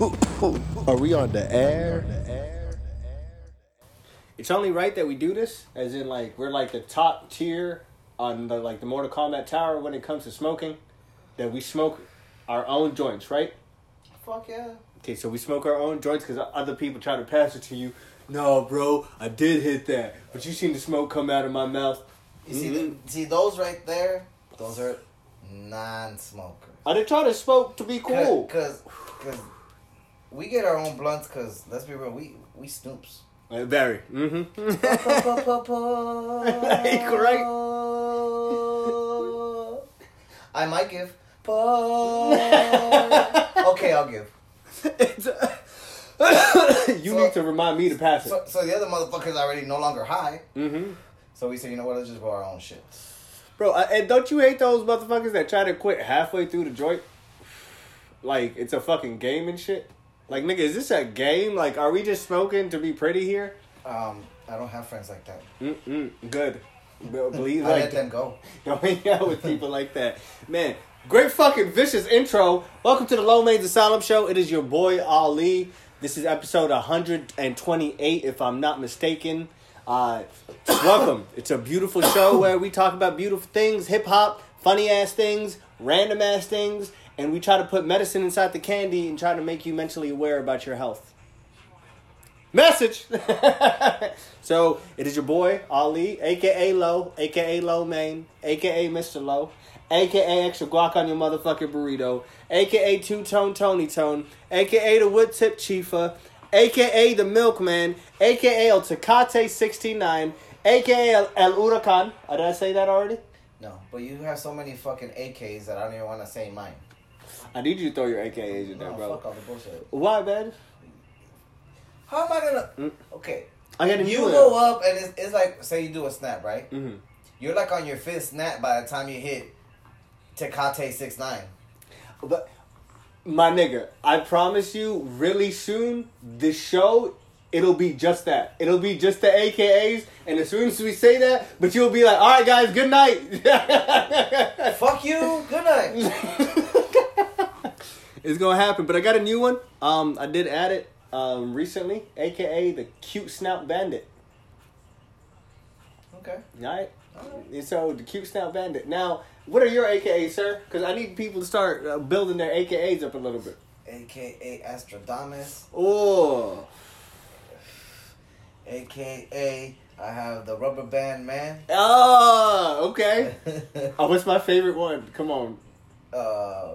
Are we on the air? It's only right that we do this, as in like we're like the top tier on the like the Mortal Kombat Tower when it comes to smoking. That we smoke our own joints, right? Fuck yeah. Okay, so we smoke our own joints because other people try to pass it to you. No, bro, I did hit that, but you seen the smoke come out of my mouth. You see, Mhm. the, see those right there? Those are non-smokers. I didn't try to smoke to be cool. Cause, cause we get our own blunts. Cause let's be real, we we snoops. Uh, very. Mm-hmm. right. I might give. okay, I'll give. You So- need to remind me to pass it. So, so the other motherfuckers already no longer high. Mm-hmm. So we say, you know what? Let's just go our own shit. Bro, uh, and don't you hate those motherfuckers that try to quit halfway through the joint? Like it's a fucking game and shit. Like nigga, is this a game? Like, are we just smoking to be pretty here? Um, I don't have friends like that. Mm-mm, good. Believe I like let them go. Don't hang out with people like that. Man, great fucking vicious intro. Welcome to the Low Mains Asylum Show. It is your boy Ali. This is episode 128, if I'm not mistaken. Uh, welcome. It's a beautiful show where we talk about beautiful things, hip hop, funny ass things, random ass things, and we try to put medicine inside the candy and try to make you mentally aware about your health. Message. so it is your boy Ali, aka Low, aka Low Main, aka Mr. Low, aka extra guac on your motherfucking burrito, aka Two Tone Tony Tone, aka the Wood Tip Chiefa, aka the Milkman, aka El Tecate sixty nine, aka El, El Huracan. Did I say that already? No, but you have so many fucking AKs that I don't even want to say mine. I need you to throw your AKAs in there, No, bro. fuck all the bullshit. Why, man? How am I gonna? Mm. Okay, I got you go up and it's, it's like say you do a snap, right? hmm You're like on your fifth snap by the time you hit Tecate six nine. But my nigga, I promise you, really soon, the show it'll be just that. It'll be just the AKAs, and as soon as we say that, but you'll be like, "All right, guys, good night." Fuck you. Good night. it's gonna happen, but I got a new one. Um, I did add it um recently, AKA the cute snout bandit. Okay. All right. Alright. And So the cute snout bandit. Now, what are your AKAs, sir? Because I need people to start uh, building their AKAs up a little bit. AKA Astrodamus. Oh, AKA I have the Rubber Band Man. oh, okay. Oh, what's my favorite one? Come on. uh,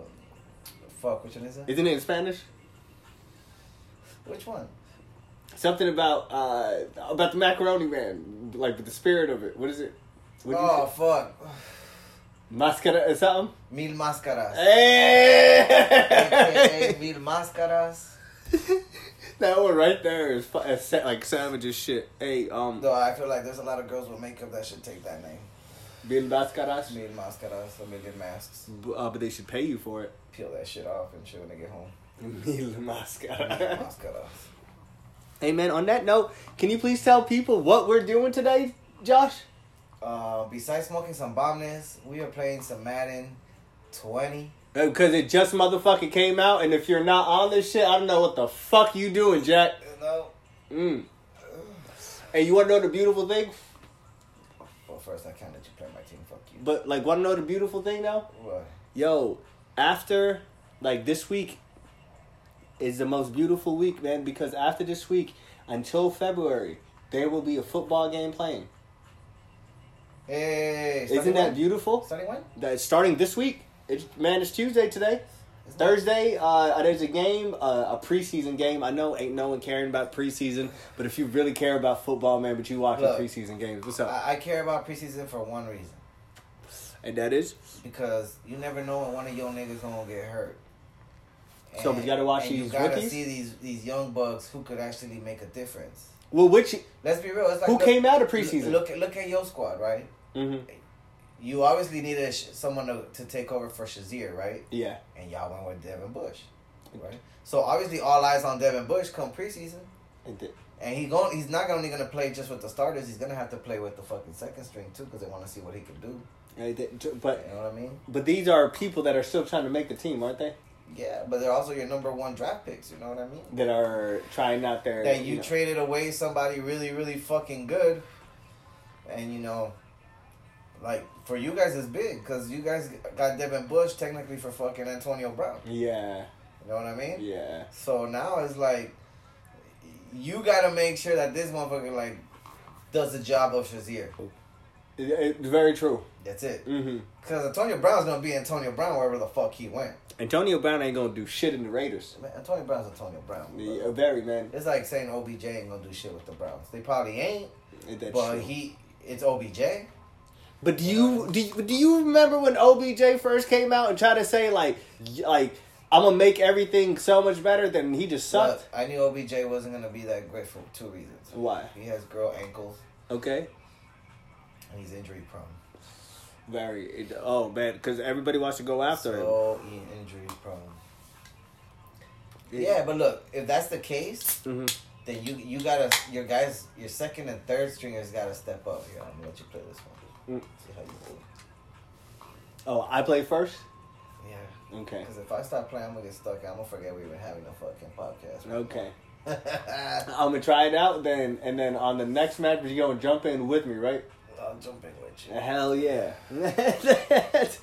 fuck. Which one is it? Isn't it in Spanish? Which one? Something about uh about the macaroni man, like with the spirit of it. What is it? What oh fuck. Mascara or something? Mil Máscaras. Hey! AKA Mil Máscaras. that one right there is is like savage as shit. Hey, um, Though I feel like there's a lot of girls with makeup that should take that name. Bill Mascaras, Mil Máscaras, a million masks. uh, but they should pay you for it. Peel that shit off and shit when they get home. Mil Mascara. Máscaras. hey man, on that note, can you please tell people what we're doing today, Josh? Uh, besides smoking some bombness, we are playing some Madden 20. Because Uh, it just motherfucking came out, and if you're not on this shit, I don't know what the fuck you doing, Jack. Know? Mm. Hey, you wanna know the beautiful thing? Well, first I can't let you But like, wanna know the beautiful thing now? What? Yo, after like this week is the most beautiful week, man. Because after this week until February, there will be a football game playing. Hey, Isn't that when? beautiful? Starting when? That's starting this week. It's man, it's Tuesday today. It's Thursday, uh, there's a game, uh, a preseason game. I know ain't no one caring about preseason, but if you really care about football, man, but you watching Look, preseason games, what's up? I, I care about preseason for one reason. And that is Because you never know when one of your niggas gonna get hurt. So we gotta watch and these You gotta rookies? see these these young bucks who could actually make a difference. well, which Let's be real. It's like who look- came out of preseason? Look at look at your squad, right? hmm You obviously needed someone to, to take over for Shazier, right? Yeah, And y'all went with Devin Bush, right? So obviously all eyes on Devin Bush come preseason, It did. and he going he's not only gonna play just with the starters. He's gonna have to play with the fucking second string too, because they want to see what he can do. But You know what I mean? but these are people that are still trying to make the team, aren't they? Yeah, but they're also your number one draft picks. You know what I mean? that are trying out their That you know. traded away somebody really, really fucking good, and you know, like for you guys it's big because you guys got Devin Bush technically for fucking Antonio Brown. Yeah, You know what I mean? yeah. So now it's like you gotta make sure that this motherfucker like does the job of Shazier. Oh. It, it's very true. That's it. hmm Because Antonio Brown's gonna be Antonio Brown wherever the fuck he went. Antonio Brown ain't gonna do shit in the Raiders. Man, Antonio Brown's Antonio Brown. bro. Yeah, very man. It's like saying OBJ ain't gonna do shit with the Browns. They probably ain't, That's but true. he it's OBJ. But do you do you, do you remember when OBJ first came out and tried to say like like I'm gonna make everything so much better? than he just sucked. But I knew OBJ wasn't gonna be that great for two reasons. Why? He has girl ankles Okay. And he's injury prone. Very. It, oh man, because everybody wants to go after him. So injury prone. Yeah, but look, if that's the case, hmm then you you gotta your guys your second and third stringers gotta step up here. I'm gonna let you play this one. Mm. See how you move. Oh, I play first. Yeah. Okay. Because if I start playing, I'm gonna get stuck. I'm gonna forget we even having a fucking podcast. Okay. Okay. I'm gonna try it out then, and then on the next match, you're gonna jump in with me, right? I'll jump with you. Hell yeah.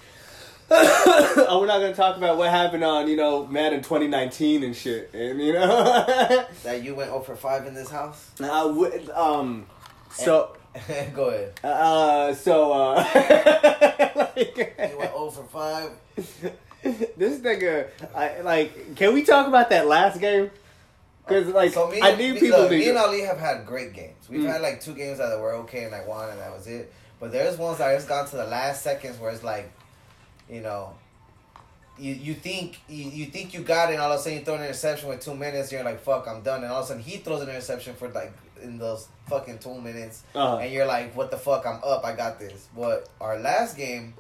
oh, we're not gonna talk about what happened on you know Madden 2019 and shit, and you know. That you went 0 for 5 in this house? I would, um. So. Go ahead. Uh. So. Uh. like, You went 0 for 5. this nigga, I like. Can we talk about that last game? Because like, So me, I need people look, me and Ali have had great games. We've Mm. had like two games that were okay and I won and that was it. But there's ones that just gone to the last seconds where it's like, you know, you you think you, you think you got it and all of a sudden you throw an interception with two minutes, and you're like, fuck, I'm done. And all of a sudden he throws an interception for like in those fucking two minutes. Uh-huh. And you're like, what the fuck, I'm up, I got this. But our last game,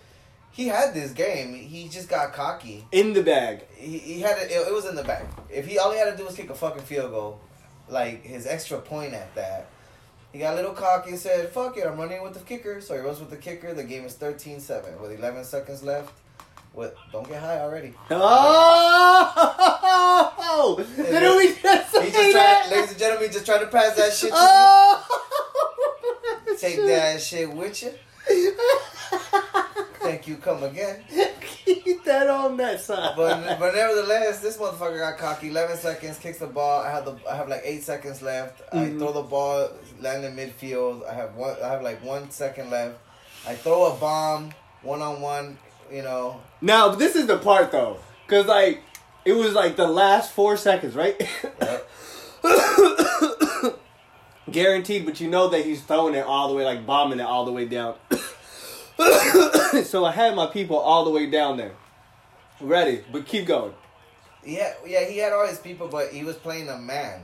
he had this game. He just got cocky in the bag. he, he had it, it. It was in the bag. If he all he had to do was kick a fucking field goal, like his extra point at that, he got a little cocky and said, "Fuck it, I'm running with the kicker." So he runs with the kicker. The game is 13-7 with 11 seconds left. What? Don't get high already. Oh! Didn't we just He just that? tried, ladies and gentlemen, just tried to pass that shit to Oh! you. Take that shit with you. Thank you. Come again. Keep that on that side. But but nevertheless, this motherfucker got cocky. Eleven seconds, kicks the ball. I have the I have like eight seconds left. I Mhm. throw the ball, land in midfield. I have one. I have like one second left. I throw a bomb, one on one. You know, now, this is the part though, because like it was like the last four seconds, right? Yep. Guaranteed, but you know that he's throwing it all the way, like bombing it all the way down. so I had my people all the way down there, ready. But keep going. yeah, yeah. He had all his people, but he was playing a man.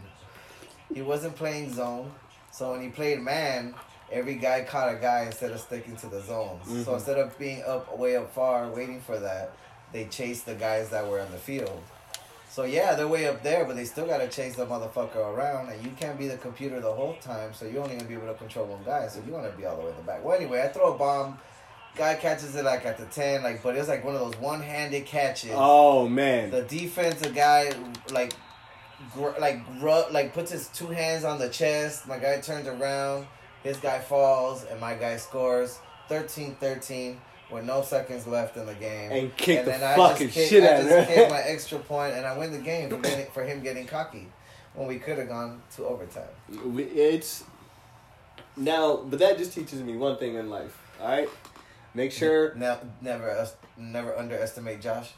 He wasn't playing zone. So when he played man, every guy caught a guy instead of sticking to the zones. Mhm. So instead of being up way up far waiting for that, they chased the guys that were on the field. So yeah, they're way up there, but they still gotta chase the motherfucker around, and you can't be the computer the whole time. So you're only gonna be able to control one guy. So you wanna be all the way in the back. Well, anyway, I throw a bomb. Guy catches it like at the ten, like, but it's like one of those one-handed catches. Oh man. The defensive guy like gr- like gr- like puts his two hands on the chest. My guy turns around, his guy falls, and my guy scores 13-13 with no seconds left in the game. And kick the then fucking kick- shit out of I just kicked my extra point, and I win the game for, getting, for him getting cocky when we could have gone to overtime. It's now, but that just teaches me one thing in life. All right, make sure never never underestimate Josh.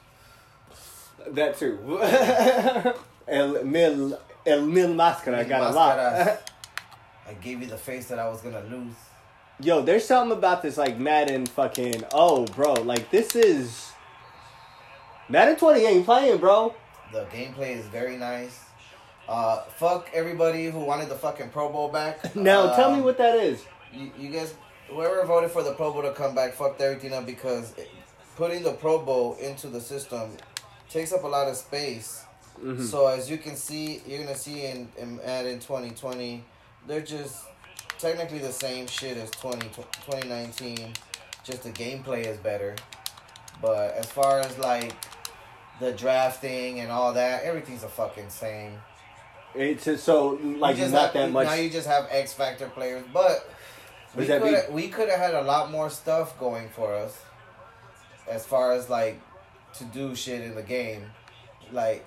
that too. el mil el mil máscara got a lot. I gave you the face that I was gonna lose. Yo, there's something about this like Madden fucking. Oh, bro, like this is Madden 20 ain't playing, bro. The gameplay is very nice. Uh, fuck everybody who wanted the fucking Pro Bowl back. Now tell me Um, what that is. you, you guys. Whoever voted for the Pro Bowl to come back fucked everything up because it- putting the Pro Bowl into the system takes up a lot of space. Mhm. So as you can see, you're gonna see in, in Madden 2020, they're just technically the same shit as 20, 2019. Just the gameplay is better. But as far as like the drafting and all that, everything's a fucking same. It's just so like You just not have- that much. Now you just have X Factor players, but we could mean? we could have had a lot more stuff going for us, as far as like to do shit in the game, like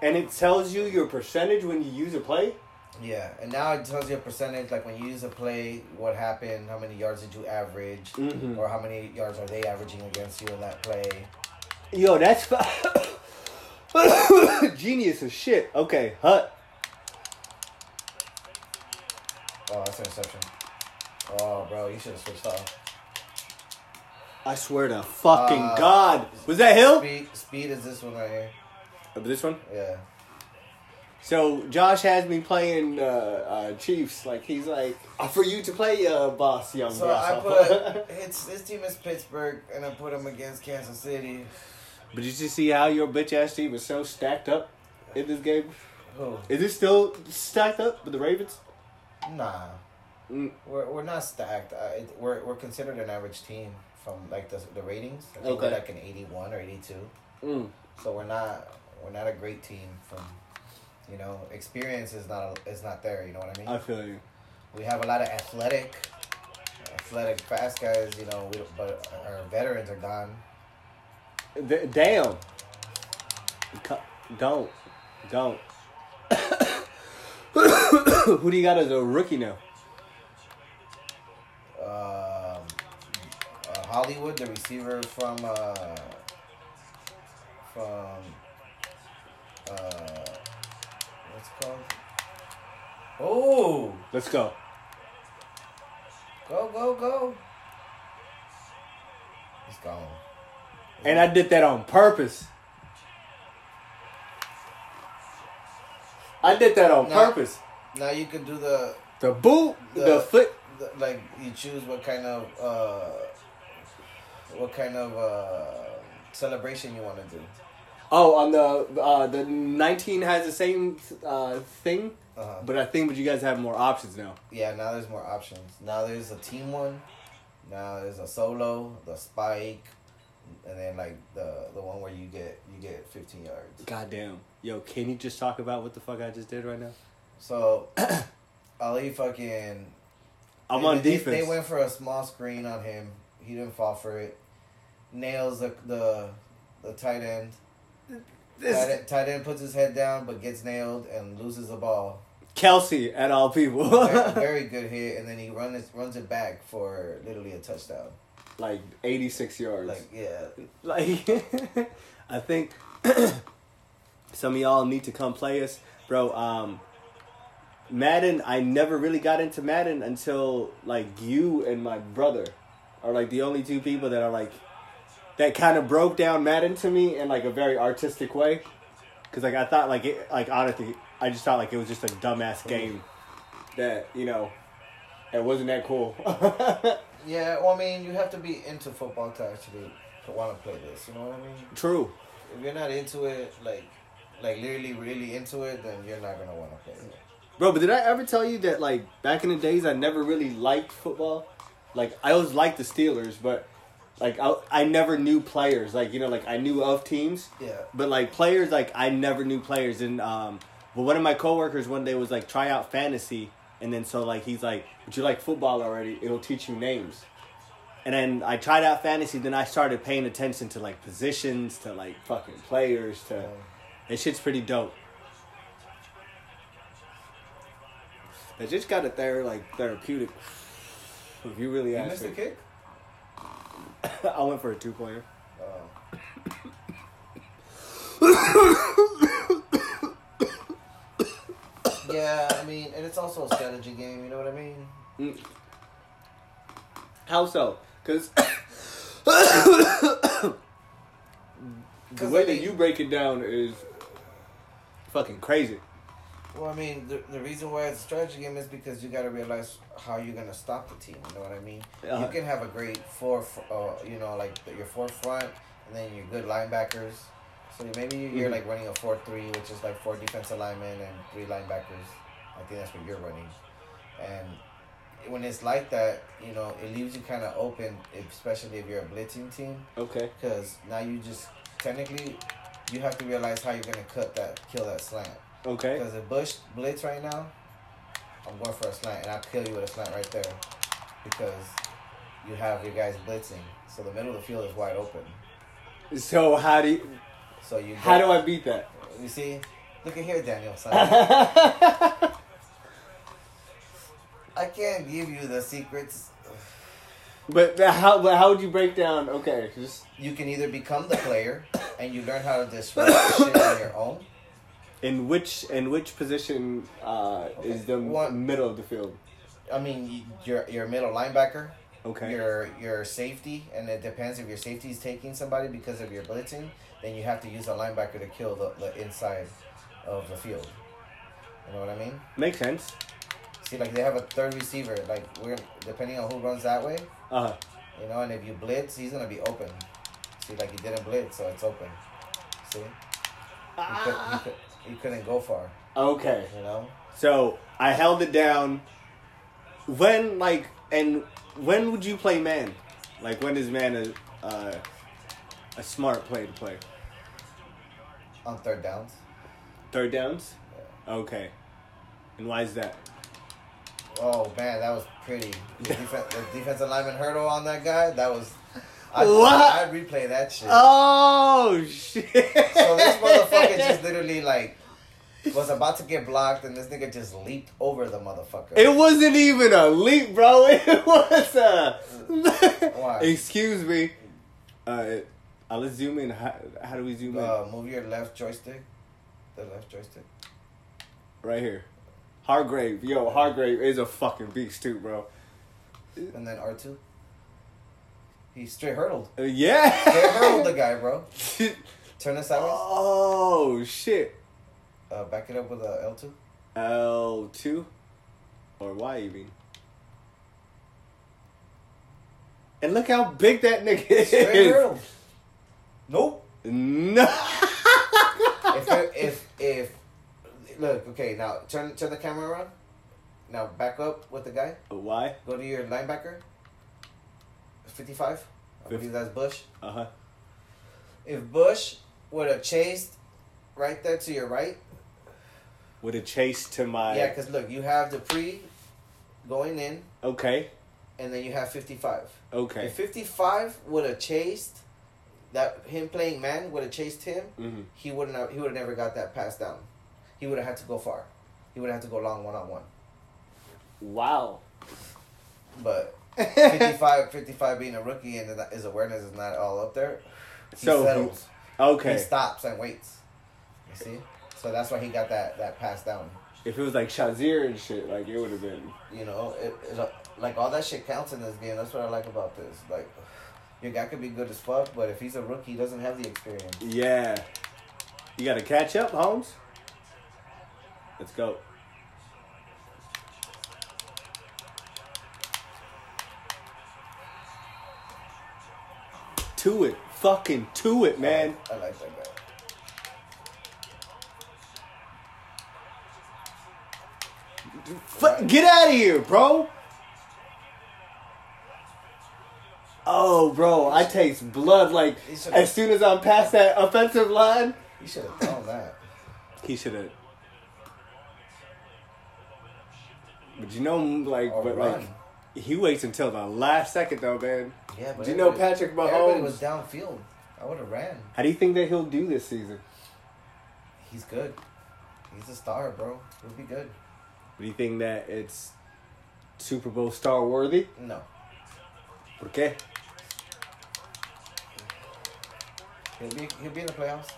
And it tells you your percentage when you use a play. yeah. And now it tells you a percentage, like when you use a play, what happened, how many yards did you average, Mhm. or how many yards are they averaging against you in that play. Yo, that's genius as shit. Okay, Hut. Oh, that's an interception. Oh, bro, you should have switched off. I swear to fucking Uh, God. Was that Hill? Speed, speed is this one right here. Uh, This one? Yeah. So Josh has me playing uh, uh, Chiefs. Like he's like, "Uh, for you to play, uh, boss, young So I grasshopper." put his his team is Pittsburgh, and I put him against Kansas City. but did you see how your bitch ass team is so stacked up in this game? Who? Is it still stacked up with the Ravens? Nah, Mm. we're we're not stacked. Uh, it, we're we're considered an average team from like the the ratings. I think Okay. we're like an eighty one or eighty two. Mm. So we're not we're not a great team from. You know, experience is not a, is not there. You know what I mean? I feel you. We have a lot of athletic, athletic fast guys. You know, we, but our veterans are gone. D- damn. Don't, don't. Who do you got as a rookie now? um, uh, Hollywood, the receiver from uh, from uh, what's it called? Oh, Let's go. go go go! He's gone. And I did that on purpose. I did that on No. purpose. Now you can do the, The boot, the, The- foot. the like you choose what kind of uh, what kind of uh, celebration you want to do. Oh, on the uh, the 19 has the same uh, thing, Uh-huh. but I think but you guys have more options now. Yeah, now there's more options. Now there's a team one. Now there's a solo, the spike, and then like the the one where you get you get 15 yards. Goddamn. Yo, can you just talk about what the fuck I just did right now? So Ali fucking. I'm they- on they- defense. They went for a small screen on him. He didn't fall for it. Nails the the the tight end. This- Tight end, tight end puts his head down but gets nailed and loses the ball. Kelce at all people. Very, very good hit, and then he runs runs it back for literally a touchdown. like 86 yards. Like yeah, Like, I think some of y'all need to come play us, bro. Um, Madden. I never really got into Madden until like you and my brother are like the only two people that are like that kind of broke down Madden to me in like a very artistic way. Cause like I thought like it like honestly I just thought like it was just a dumbass game that you know it wasn't that cool. yeah. Well, I mean, you have to be into football to actually to want to play this. You know what I mean? True. If you're not into it, like like literally really into it, then you're not gonna want to play it. Bro, but did I ever tell you that like back in the days I never really liked football? Like I always liked the Steelers, but like I I never knew players. Like you know, like I knew of teams, Yeah. but like players, like I never knew players. And um, but one of my coworkers one day was like try out fantasy, and then so like he's like, "But you like football already? It'll teach you names." And then I tried out fantasy. Then I started paying attention to like positions, to like fucking players. To that shit's pretty dope. That just got it there like therapeutic. If you really you missed the kick. I went for a two pointer. Oh. yeah, I mean, and it's also a strategy game. You know what I mean? Mm. How so? Because the way that you break it down is fucking crazy. Well, I mean, the, the reason why it's a strategy game is because you got to realize how you're gonna stop the team. You know what I mean? Uh-huh. You can have a great four, uh, you know, like your four front, and then your good linebackers. So maybe you're Mhm. like running a four three, which is like four defensive linemen and three linebackers. I think that's what you're running, and when it's like that, you know, it leaves you kind of open, especially if you're a blitzing team, Okay. because now you just technically you have to realize how you're gonna cut that, kill that slant. Okay. Because if Bush blitz right now, I'm going for a slant, and I'll kill you with a slant right there, because you have your guys blitzing, so the middle of the field is wide open. So how do you, So you how do I beat that? You see, look at here, Daniel. I can't give you the secrets. But how but how would you break down? Okay, just You can either become the player and you learn how to disrupt shit on your own. In which in which position uh, is the One- middle of the field? I mean, you- you're you're a middle linebacker. Okay. Your your safety, and it depends if your safety is taking somebody because of your blitzing. Then you have to use a linebacker to kill the, the inside of the field. You know what I mean? Makes sense. See, like they have a third receiver. Like we're depending on who runs that way. Uh huh. You know, and if you blitz, he's gonna be open. See, like he didn't blitz, so it's open. See, he, could, he, could, he couldn't go far. okay. You know, So I held it down. When like and when would you play man? Like when is man a uh, a smart play to play? on third downs. Third downs. Okay. And why is that? Oh man, that was pretty. The, defen- the defensive lineman hurdle on that guy. That was. I, What? I, would replay that shit. Oh shit! So this motherfucker just literally like was about to get blocked, and this nigga just leaped over the motherfucker. It wasn't even a leap, bro. It was a. Why? Excuse me. Uh, uh, let's zoom in. How, how do we zoom in? uh, move your left joystick. The left joystick. right here. Hargrave, yo, Hargrave is a fucking beast too, bro. And then R two. He straight hurdled. Uh, yeah. Straight hurdled the guy, bro. Turn it sideways. oh shit. Uh, back it up with a L two. L two, or Y you mean? And look how big that nigga is. Straight hurdled. Nope. No. if it, if if look okay now turn turn the camera around. Now back up with the guy. Why? Go to your linebacker. Fifty five. I believe that's Bush. Uh huh. If Bush would have chased right there to your right, would have chased to my. yeah, because look, you have the pre going in, Okay. and then you have fifty five. Okay. If fifty five would have chased that him playing man would have chased him, hmm he wouldn't have, he would have never got that pass down. He would have had to go far. He would have had to go long one on one. Wow. But 55, 55 being a rookie and his awareness is not all up there, he So, settles. Okay. He stops and waits. You see? So that's why he got that, that pass down. If it was like Shazier and shit, like it would have been. You know, it, it, uh, like all that shit counts in this game. That's what I like about this. Like, your guy could be good as fuck, but if he's a rookie, he doesn't have the experience. Yeah. You got to catch up, Holmes. Let's go. To it. Fucking to it, man. I like that guy. Fu- get out of here, bro. Oh, bro, I taste blood. Like as soon as I'm past that offensive line, He should have thrown that. he should have. But you know, like, Or but run. like, he waits until the last second, though, man. Yeah, but Do you know Patrick Everybody Mahomes? was downfield. I would have ran. How do you think that he'll do this season? He's good. He's a star, bro. He'll be good. Do you think that it's Super Bowl star worthy? No. ¿Por qué? He'll be he'll be in the playoffs.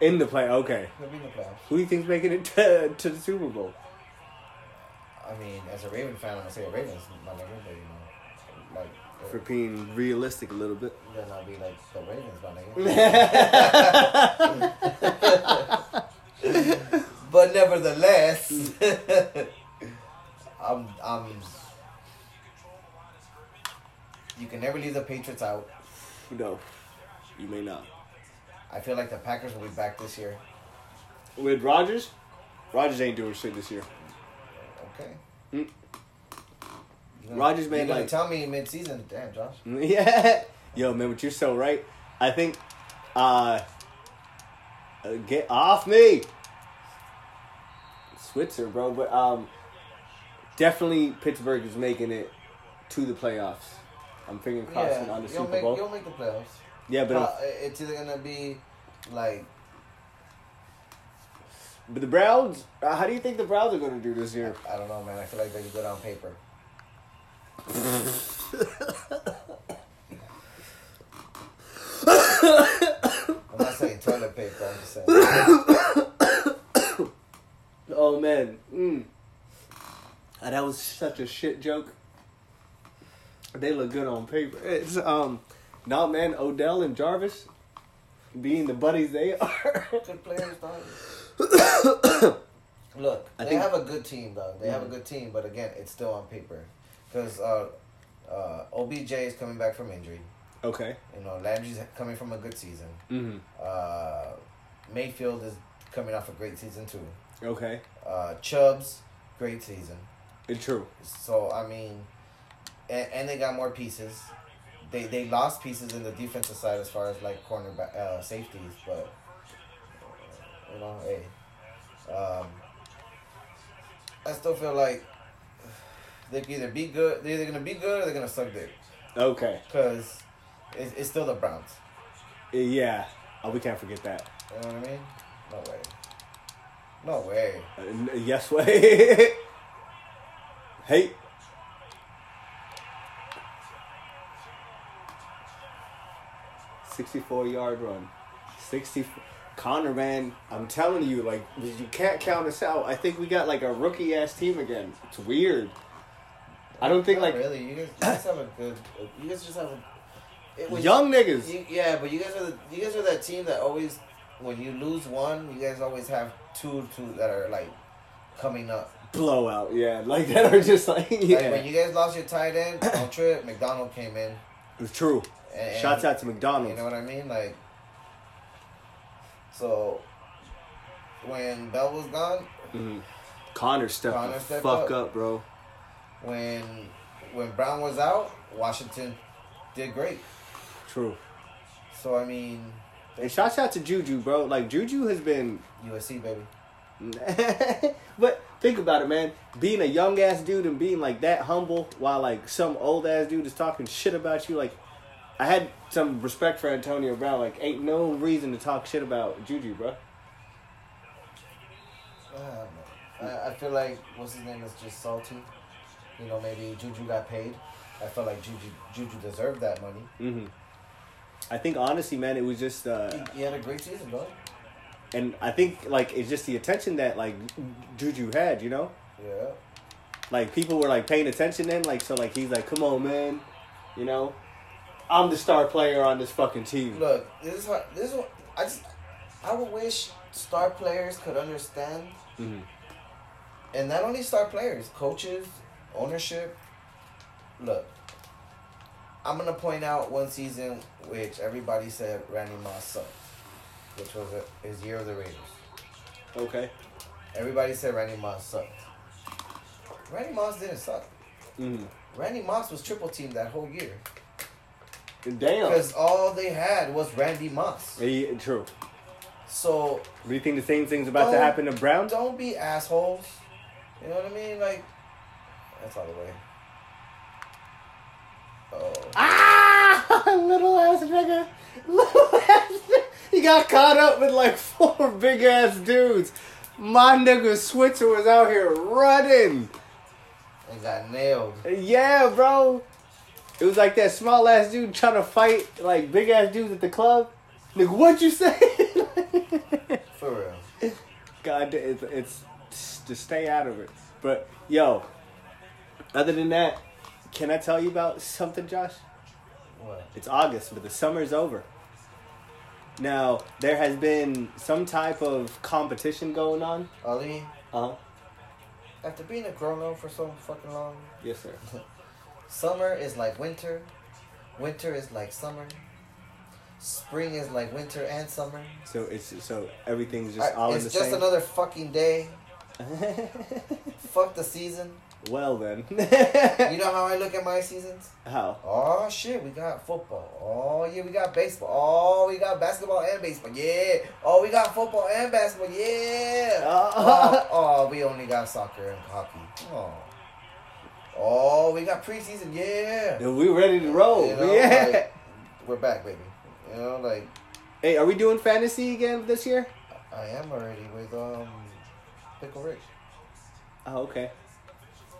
In the play, okay. He'll be in the playoffs. Who do you think's making it to, to the Super Bowl? I mean, as a Raven fan, gonna say Ravens, my but you know, like For being realistic a little bit. then I'll be like the Ravens, my nigga. but nevertheless, I'm I'm. You can never leave the Patriots out. No, you may not. I feel like the Packers will be back this year. With Rodgers, Rodgers ain't doing shit this year. Okay. Mm. Gonna- made, like- tell me mid-season, damn Josh. Yeah. Yo, man, but you're so right. I think Uh, uh, get off me, Switzer, bro. But um, definitely Pittsburgh is making it to the playoffs. I'm fingering crossing Yeah, on the Super make Bowl. you'll make the playoffs. Yeah, but But it's either gonna be like but the Browns. Uh, how do you think the Browns are going to do this year? I don't know, man. I feel like they're good on paper. I'm not saying toilet paper. I'm just saying. Oh man, mm. Ah, that was such a shit joke. They look good on paper. It's um, no man, Odell and Jarvis, being the buddies they are. good players, dog. Look, I they think- have a good team, though. They have a Mhm. good team, but again, it's still on paper. Because uh, uh, OBJ is coming back from injury. okay. You know, Landry's coming from a good season. Mm-hmm. Uh, Mayfield is coming off a great season too. Okay. Uh, Chubbs, great season. It's true. So I mean, and, and they got more pieces. They they lost pieces in the defensive side as far as like cornerback uh, safeties, but you know, hey, um, I still feel like they can either be good, they're either gonna be good or they're gonna suck dick, Okay. cause it's, it's still the Browns. Yeah. Oh, we can't forget that. You know what I mean? No way. No way. Uh, n- yes way. hey. Sixty-four yard run. Sixty. Conner, man, I'm telling you, like you can't count us out. I think we got like a rookie ass team again. It's weird. I don't think Not like really. You guys, guys have a good. You guys just have a. it was- young niggas. You, yeah, but you guys are the, you guys are that team that always, when you lose one, you guys always have two two that are like coming up. blowout, yeah, like that are just like yeah. Like when you guys lost your tight end on trip, McDonald came in. it's true. And, Shouts out to McDonald. You know what I mean? Like, so when Bell was gone, Mhm. Conner stepped Conner the stepped fuck up. up, bro. When when Brown was out, Washington did great. True. So I mean, And shouts out to Juju, bro. Like Juju has been USC baby. but think about it, man. Being a young ass dude and being like that humble while like some old ass dude is talking shit about you, like I had some respect for Antonio Brown. Like ain't no reason to talk shit about Juju, bro. Know. I, I feel like what's his name is just salty. You know, maybe Juju got paid. I felt like Juju Juju deserved that money. hmm I think honestly, man, it was just uh He, he had a great season, though. and I think like it's just the attention that like Juju had, you know? Yeah. Like people were like paying attention then, like so like he's like, Come on man, you know? I'm the star player on this fucking team. Look, this is what this is what I just I would wish star players could understand, hmm and not only star players, coaches, ownership. Look, I'm gonna point out one season which everybody said Randy Moss sucked, which was his year of the Raiders. Okay. Everybody said Randy Moss sucked. Randy Moss didn't suck. hmm Randy Moss was triple teamed that whole year Damn. because all they had was Randy Moss. Yeah, true. So Do you think the same thing's about to happen to Brown? don't be assholes. You know what I mean? Like that's all the way. Oh, Ah, little ass nigga, little ass. He got caught up with like four big ass dudes. My nigga Switzer was out here running. and got nailed. Yeah, bro. It was like that small ass dude trying to fight like big ass dudes at the club. Nigga, what you say? For real. God, it's, it's just stay out of it. But yo, other than that, can I tell you about something, Josh? What? It's August, but the summer's over. Now there has been some type of competition going on. Ali, Uh huh. after being a grown up for so fucking long, Yes, sir. summer is like winter. Winter is like summer. Spring is like winter and summer. So it's so everything's just I- all in it's just another fucking day. Fuck the season. Well then. You know how I look at my seasons? How? Oh shit, we got football. Oh yeah, we got baseball. Oh, we got basketball and baseball. Yeah. Oh, we got football and basketball. Yeah. oh, oh, we only got soccer and hockey. Oh. Oh, we got preseason. Yeah. Then we ready to roll. You know, yeah. like, we're back, baby. You know, like hey, are we doing fantasy again this year? I am already with um Pickle Rick. Oh, okay.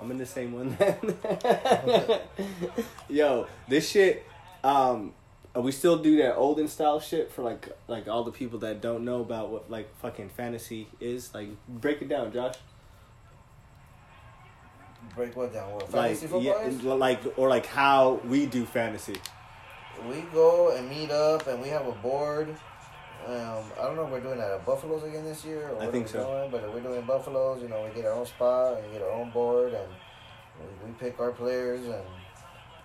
I'm in the same one then. Yo, this shit. Um, we still do that olden style shit for like like all the people that don't know about what like fucking fantasy is. Like, break it down, Josh. Break what down? What Like, fantasy football yeah, is? like or like how we do fantasy. We go and meet up, and we have a board. Um, I don't know if we're doing that at Buffaloes again this year. Or I think so. Doing, but if we're doing Buffaloes, you know, we get our own spot and get our own board, and we, we pick our players, and,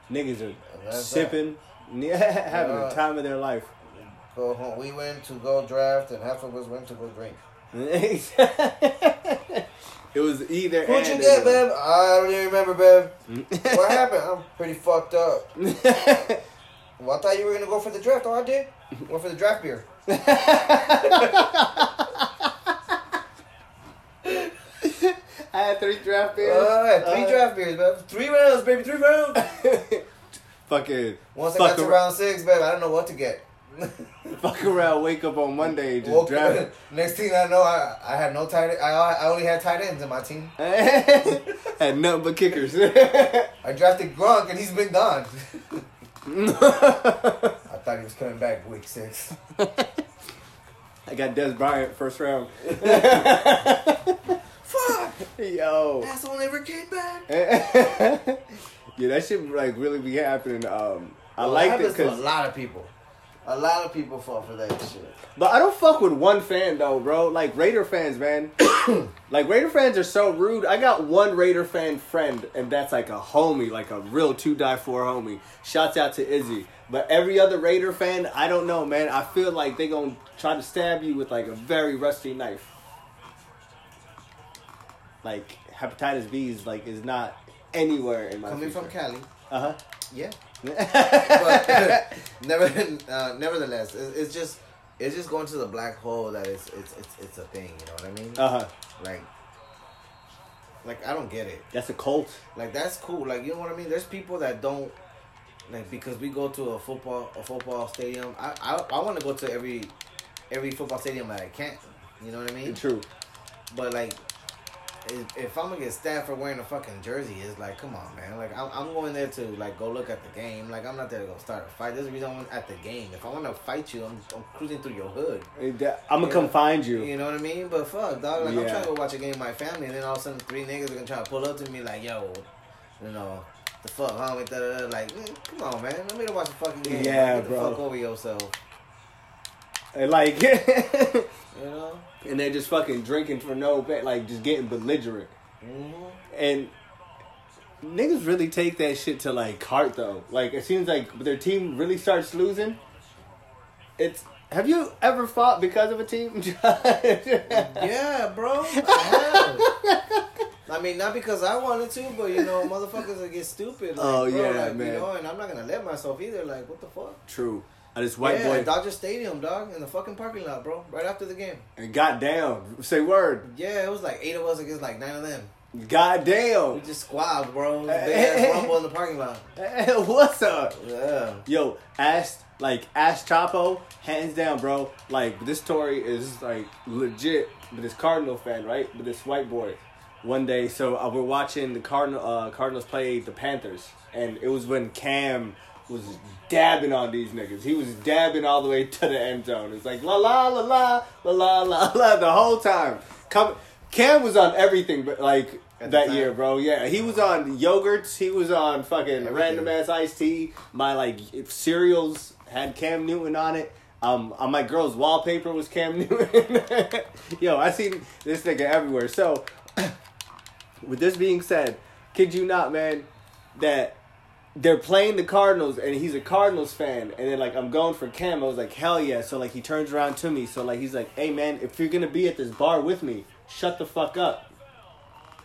Niggas are sipping, having Yeah. the time of their life. Go home. We went to go draft, and half of us went to go drink. it was either. What'd you get, babe? I don't even remember, babe. what happened? I'm pretty fucked up. Well, I thought you were gonna go for the draft. Oh, I did. Went for the draft beer. I had three draft beers. Uh, I had three Uh, draft beers, babe. Three rounds, baby. Three rounds. Fucking Once I got to round six, babe, I don't know what to get. fuck around, wake up on Monday, just Woke draft. up, next thing I know, I, I had no tight. I I only had tight ends in my team. had nothing but kickers. I drafted Gronk, and he's been gone. I thought he was coming back week six. I got Dez Bryant first round. Fuck! Yo. Asshole never came back. yeah, that shit like really be happening. Um, I Well, like that it because, a lot of people. A lot of people fall for that shit. but I don't fuck with one fan though, bro. Like Raider fans, man. like Raider fans are so rude. I got one Raider fan friend, and that's like a homie, like a real two die four homie. Shouts out to Izzy. But every other Raider fan, I don't know, man. I feel like they gonna try to stab you with like a very rusty knife. Like hepatitis B is like is not anywhere in my. Coming from Cali, Uh huh. yeah. but never, uh, nevertheless, it's, it's just it's just going to the black hole that it's it's it's it's a thing. You know what I mean? Uh huh. like, like I don't get it. That's a cult. Like that's cool. Like you know what I mean? There's people that don't like because we go to a football a football stadium. I I, I want to go to every every football stadium that I can't. You know what I mean? True. But like, if, if I'm gonna get stabbed for wearing a fucking jersey, it's like, come on, man. Like I'm, I'm going there to like go look at the game. Like I'm not there to go start a fight. There's a reason I'm at the game. If I want to fight you, I'm, I'm cruising through your hood. I'm gonna come find you. You know what I mean? But fuck, dog. Like I'm Yeah. trying to go watch a game with my family, and then all of a sudden three niggas are gonna try to pull up to me like, yo, you know. The fuck, homie, da, da, da. like, mm, come on, man. Let me watch the fucking game. Yeah, Get the fuck over yourself. And like, You know? And they're just fucking drinking for no pay, like just getting belligerent. hmm And niggas really take that shit to like heart though. Like it seems like their team really starts losing. It's have you ever fought because of a team? Yeah, bro. I mean, not because I wanted to, but you know, motherfuckers will get stupid. Like, Oh, bro, yeah, like, man. You know, and I'm not gonna let myself either. Like, what the fuck? True. Uh, this white yeah, boy Dodger Stadium, dog, in the fucking parking lot, bro. Right after the game. and got down. Say word. Yeah, it was like eight of us against like nine of them. God We just squabbed, bro. A eh, Big ass eh, eh. rumble in the parking lot. What's up? Yeah. Yo, Ash, like Ash Chapo, hands down, bro. Like this story is like legit. But this Cardinal fan, right? But this white boy. One day, so uh, we're watching the Cardinal uh, Cardinals play the Panthers, and it was when Cam was dabbing on these niggas. He was dabbing all the way to the end zone. It's like la la la la la la la la the whole time. Come, Cam was on everything, but like At that year, bro. Yeah, he was on yogurts. He was on fucking Everything. random ass iced tea. My like cereals had Cam Newton on it. Um, on my girl's wallpaper was Cam Newton. Yo, I seen this nigga everywhere. So, with this being said, kid you not, man, that they're playing the Cardinals and he's a Cardinals fan, and then like I'm going for Cam. I was like, hell yeah. So like he turns around to me. So like he's like, hey man, if you're gonna be at this bar with me, shut the fuck up.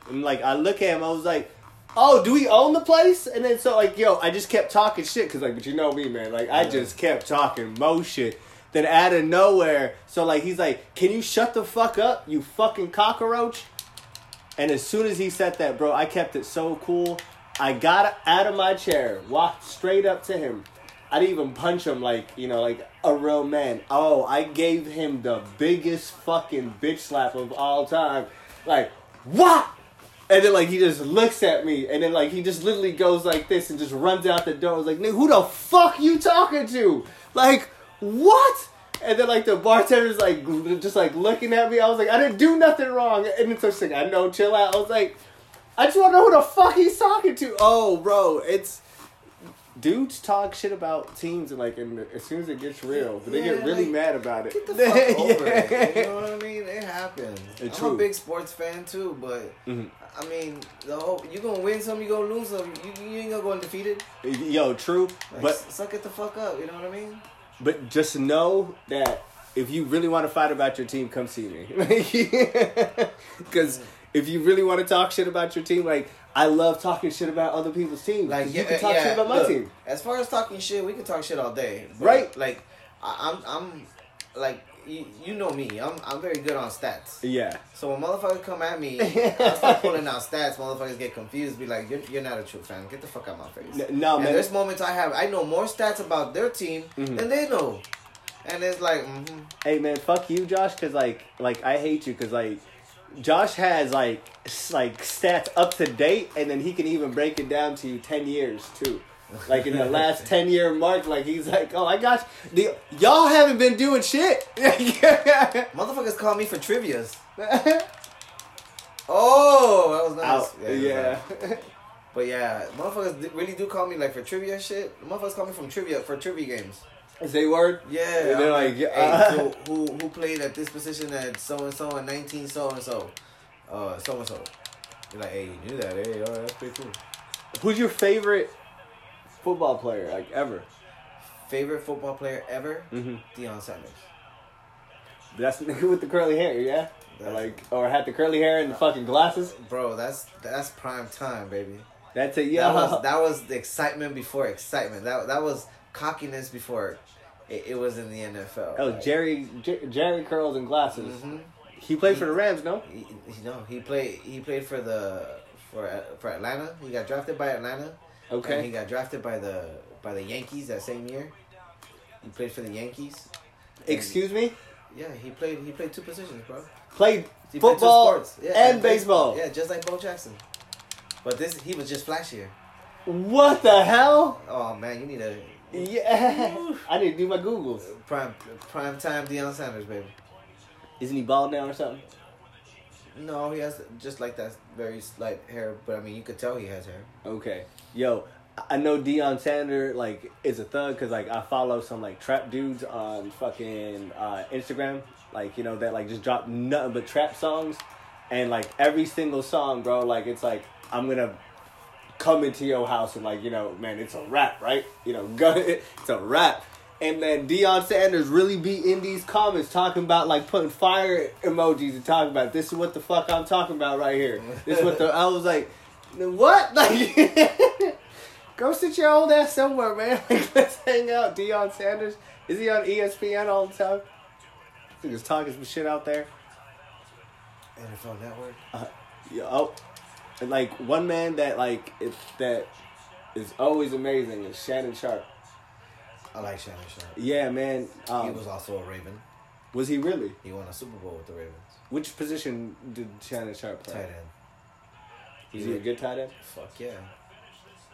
And like I look at him, I was like, oh, do we own the place? And then so like, yo, I just kept talking shit because like, but you know me, man. Like I just kept talking mo shit. Then out of nowhere, so like he's like, can you shut the fuck up, you fucking cockroach? And as soon as he said that, bro, I kept it so cool. I got out of my chair, walked straight up to him. I didn't even punch him like, you know, like a real man. Oh, I gave him the biggest fucking bitch slap of all time. Like, what? And then like he just looks at me and then like he just literally goes like this and just runs out the door. I was like, nigga, who the fuck you talking to? Like, what? And then like the bartender's like just like looking at me. I was like, I didn't do nothing wrong. And so she's like, I know, chill out. I was like, I just want to know who the fuck he's talking to. Oh, bro, it's dudes talk shit about teams and like, and as soon as it gets real, but they get really like, mad about it. Get the fuck over it. Yeah. You know what I mean? It happens. It's I'm true. a big sports fan too, but Mhm. I mean, the whole you gonna win some, you gonna lose some. You, you ain't gonna go undefeated. Yo, true, Like, but suck it the fuck up. You know what I mean? But just know that if you really want to fight about your team, come see me. Because if you really want to talk shit about your team, like I love talking shit about other people's teams. Like yeah, you can talk yeah, shit about my look, team. As far as talking shit, we can talk shit all day. But, Right. Like I, I'm, I'm, like you, you know me. I'm, I'm very good on stats. Yeah, So when motherfuckers come at me, I start pulling out stats. Motherfuckers get confused. Be like, you're, you're not a true fan. Get the fuck out my face. N- no man. there's moments I have. I know more stats about their team Mhm. than they know, and it's like, mm-hmm. Hey man, fuck you, Josh. Because like, like I hate you. Because like, Josh has like, like stats up to date, and then he can even break it down to you ten years too. Like in the last ten year mark, like he's like, oh, I got you. The, y'all haven't been doing shit. motherfuckers call me for trivia's. Oh, that was nice. Out. was Yeah. nice. But yeah, motherfuckers really do call me like for trivia shit. Motherfuckers call me from trivia for trivia games. Say word. Yeah, And they're like, hey, uh, so who who played at this position at so and so and nineteen so and so, uh so and so. You're like, hey, you knew that? Hey, oh, that's pretty cool. Who's your favorite football player, like ever? Favorite football player ever? Mm-hmm. Deion Sanders. That's the nigga with the curly hair, yeah. That's- like, or had the curly hair and the fucking glasses. Bro, that's that's prime time, baby. That's it, yeah. That was that was the excitement before excitement. That that was cockiness before it, it was in the NFL. oh, Like, Jerry, Jer- Jheri curls and glasses. mhm. He played for the Rams, no? He, he, no, he played. He played for the for for Atlanta. He got drafted by Atlanta. And he got drafted by the by the Yankees that same year. He played for the Yankees. And- Excuse me. Yeah, he played. He played two positions, bro. Played He played two football sports. Yeah, and baseball. Yeah, just like Bo Jackson. But this, he was just flashier. What the hell? Oh man, you need a Yeah, I need to do my googles. prime prime time Deion Sanders, baby. Isn't he bald now or something? No, he has just like that very slight hair, but I mean, you could tell he has hair. Okay. Yo, I know Deion Sander like is a thug because like I follow some like trap dudes on fucking uh, Instagram, like you know that like just drop nothing but trap songs, and like every single song, bro, like it's like I'm gonna come into your house and like you know, man, it's a rap, right? You know, go, it's a rap. And then Deion Sanders really be in these comments talking about like putting fire emojis and talking about this is what the fuck I'm talking about right here. This is what the I was like, what? Like, go sit your old ass somewhere, man. Like, let's hang out. Deion Sanders is he on ESPN all the time? He just talking some shit out there. NFL Network. Uh, yeah, oh, and like one man that like it, that is always amazing is Shannon Sharpe. I like Shannon Sharpe. Yeah, man. Um, he was also a Raven. was he really? He won a Super Bowl with the Ravens. Which position did Shannon Sharpe play? Tight end. Is he a good tight end? Fuck yeah.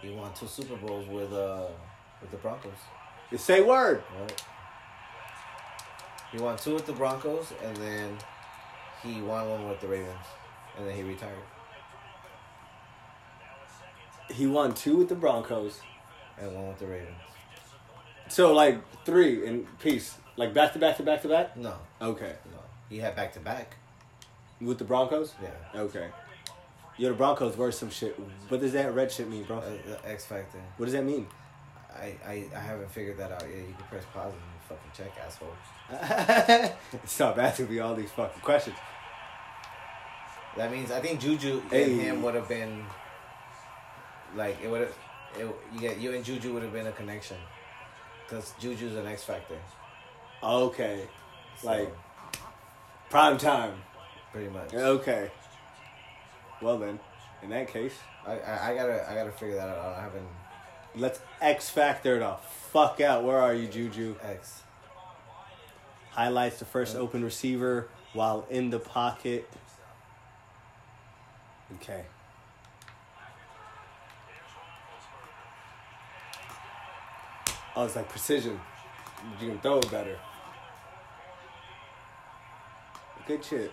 He won two Super Bowls with uh with the Broncos. Say word. Right. He won two with the Broncos, and then he won one with the Ravens, and then he retired. He won two with the Broncos. And one with the Ravens. So like three in peace, like back to back to back to back. No, Okay, no. He had back to back. with the Broncos. Yeah. Okay. Yo, the Broncos were some shit. What does that red shit mean, bro? Uh, the X Factor. What does that mean? I, I, I haven't figured that out yet. You can press pause and fucking check, asshole. Stop asking me all these fucking questions. That means I think Juju Hey. and him would have been like it would have, it, you get you and Juju would have been a connection, because Juju's an X factor. Okay. So, Like- Prime time. pretty much. Okay. Well then, in that case, I, I I gotta I gotta figure that out. I haven't let's X Factor the fuck out. Where are you, Juju? X. Highlights the first open receiver while in the pocket. Okay. Oh, it's like precision. You can throw it better. Good shit.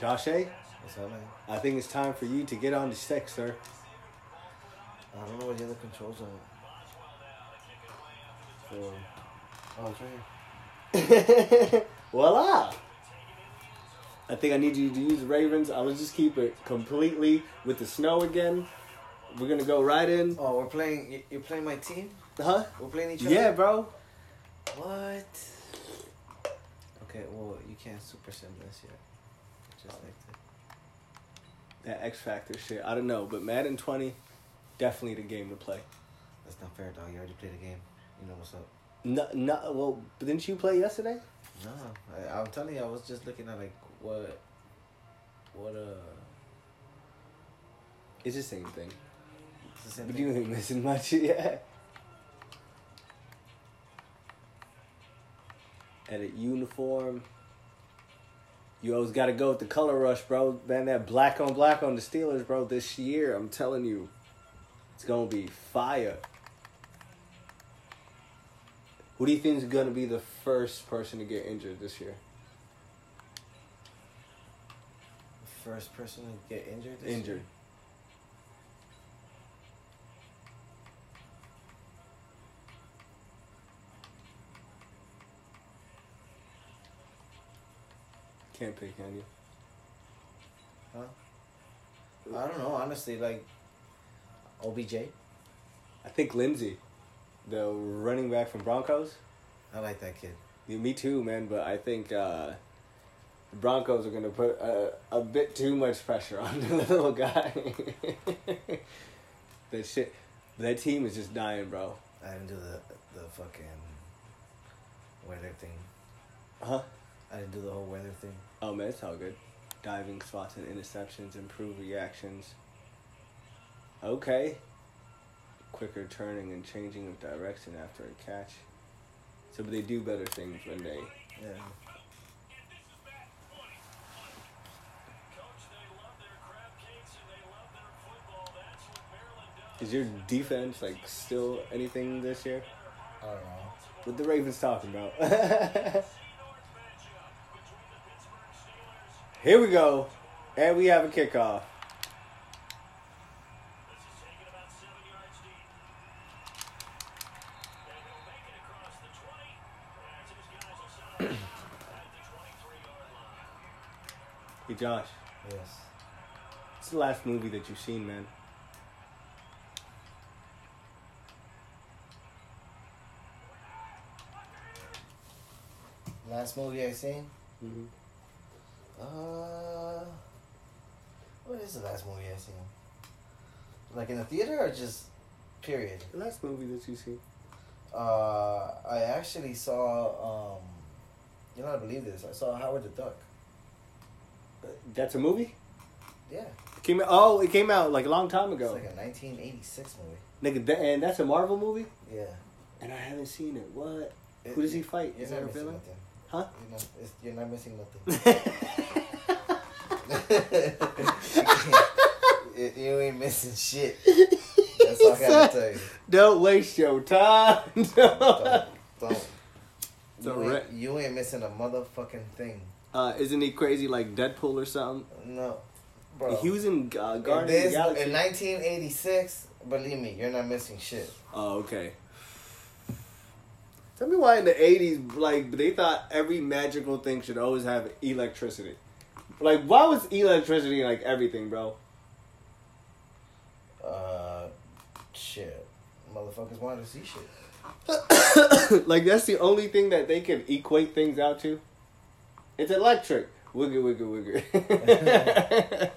Josh A, What's up, man? I think it's time for you to get on the stick, sir. I don't know what the other controls are. For oh, it's right here. Voila! I think I need you to use Ravens. I will just keep it completely with the snow again. We're gonna go right in. Oh, we're playing. you- You're playing my team. Huh? We're playing each other. Yeah, bro. What? Okay, well, you can't super sim this yet. Just like that. That X Factor shit. I don't know, but Madden 20, definitely the game to play. That's not fair, dog. You already played the game. You know what's up. No, no. Well, but didn't you play yesterday? No, I, I'm telling you, I was just looking at like what, what uh, It's the same thing. It's the same But thing. you ain't missing much. Yeah. Edit uniform. You always got to go with the color rush, bro. Man, that black on black on the Steelers, bro. This year, I'm telling you, it's gonna be fire. Who do you think is gonna be the first person to get injured this year? First person to get injured. This Injured. Year? Can't pick, can you? Huh? I don't know, honestly. Like, OBJ. I think Lindsay, the running back from Broncos. I like that kid. Yeah, me too, man. But I think uh, the Broncos are gonna put a, a bit too much pressure on the little guy. that shit, that team is just dying, bro. I didn't do the the fucking weather thing. Huh? I didn't do the whole weather thing. Oh man, it's all good. Diving spots and interceptions, improve reactions. Okay. Quicker turning and changing of direction after a catch. So, but they do better things when they. Yeah. Is your defense like still anything this year? I don't know. What the Ravens talking about? Here we go, and we have a kickoff. Hey Josh, Yes. what's the last movie that you've seen, man? Last movie I seen. Mm-hmm. Uh, what is the last movie I seen? Like in the theater or just period? The last movie that you've seen? Uh, I actually saw. Um, you know, I believe this. I saw Howard the Duck. That's a movie. Yeah, It came out. Oh, it came out like a long time it's ago. like a 1986 movie. Nigga, and that's a Marvel movie, Yeah. and I haven't seen it. What? It- Who does he fight? Is that a villain? nothing. Huh? You're not, it's, you're not missing nothing. you, ain't missing shit. That's all I gotta tell you. Don't waste your time. Don't. don't. You, ain't, re- you ain't missing a motherfucking thing. uh, isn't he crazy like Deadpool or something? No, bro. He was in uh, Guardians of the Galaxy. in 1986, believe me, you're not missing shit. oh, okay. Tell me why in the '80s, like they thought every magical thing should always have electricity. Like, why was electricity like everything, bro? Uh, shit. Motherfuckers wanted to see shit. like that's the only thing that they can equate things out to. It's electric. Wiggle, wiggle, wiggle.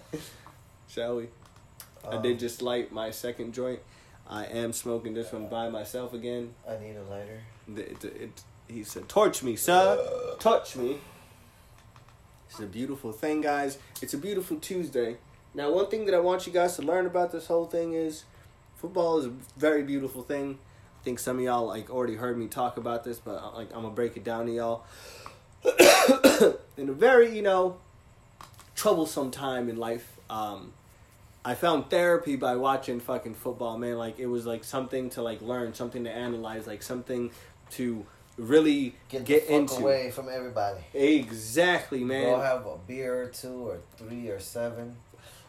Shall we? I Um, did just light my second joint. I am smoking this one by myself again. I need a lighter. It, it, it, he said, "Torch me, sir. Touch me." It's a beautiful thing, guys. It's a beautiful Tuesday. Now, one thing that I want you guys to learn about this whole thing is, football is a very beautiful thing. I think some of y'all like already heard me talk about this, but uh, like I'm gonna break it down to y'all. In a very, you know, troublesome time in life, um, I found therapy by watching fucking football, man. Like it was like something to like learn, something to analyze, like something to really Get, get, into. away from everybody. Exactly, man. Go have a beer or two or three or seven.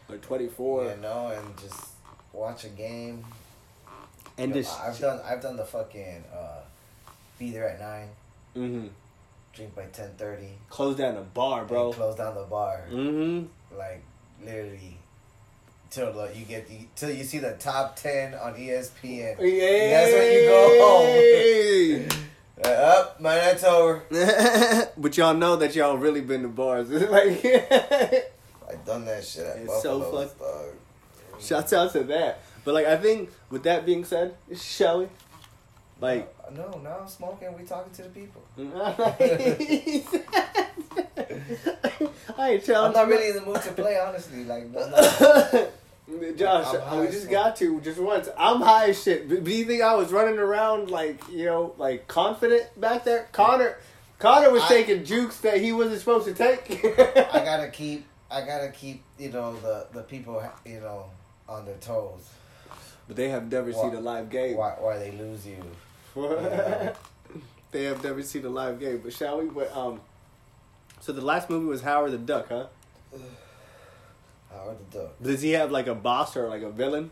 Or twenty four, You know, and just watch a game. and You know, just I've done I've done the fucking uh, be there at nine, mm-hmm. drink by ten thirty, close down the bar, bro. close down the bar. hmm Like literally till the, you get the, till you see the top ten on ESPN. Yeah, That's when you go home. Uh, up, my night's over. but y'all know that y'all really been to bars. like, I've done that shit at It's so fuck- shouts out to that. But like, I think with that being said, shall we? Like, no, no, I'm smoking. We talking to the people. I ain't telling I'm not really in the mood to play, honestly. Like, Josh, I'm we just fuck. got to just once. I'm high as shit. But do you think I was running around like you know, like confident back there? Conner, Conner was I- taking jukes that he wasn't supposed to take. I gotta keep, I gotta keep, you know, the the people, you know, on their toes. but they have never Why- seen a live game. Why, why they lose you? they have never seen a live game. But shall we? But um, so the last movie was Howard the Duck, huh? Howard the Duck. Does he have like a boss or like a villain?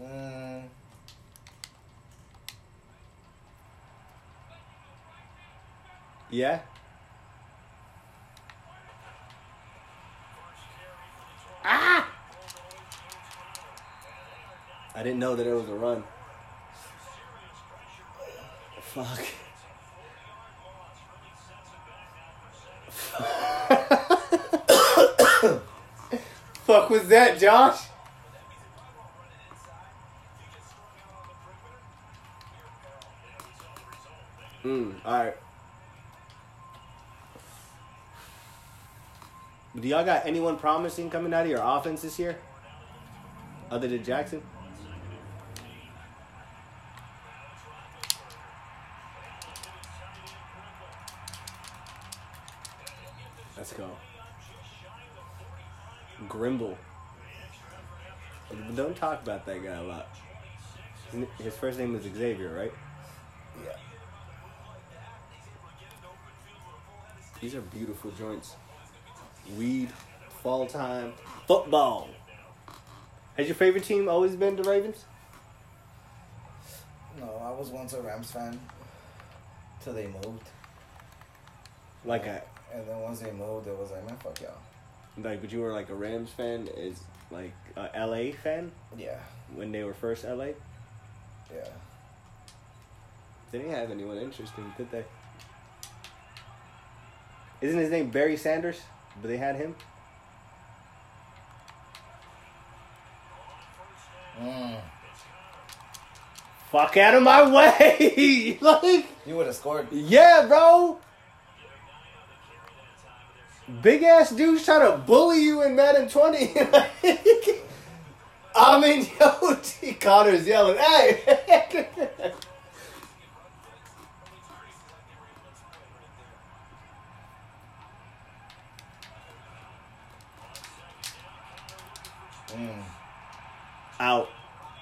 Mm, Yeah. Ah! I didn't know that it was a run. Fuck. Fuck was that, Josh? Mm, alright. Do y'all got anyone promising coming out of your offense this year? Other than Jackson? Let's go. Grimble. Don't talk about that guy a lot. His- first name is Xavier, right? yeah. These are beautiful joints. Weed, fall time, football. Has your favorite team always been the Ravens? No, I was once a Rams fan. Till they moved. Like a And then once they moved, it was like, man, fuck y'all. Like, but you were like a Rams fan, is like a LA fan Yeah, when they were first LA. yeah. They didn't have anyone interesting, did they? Isn't his name Barry Sanders? But they had him. Mm. Fuck out of my way! like, You would have scored. yeah, bro. Big ass dudes try to bully you in Madden 20. I mean, yo. Connor's yelling, hey! Mm. out,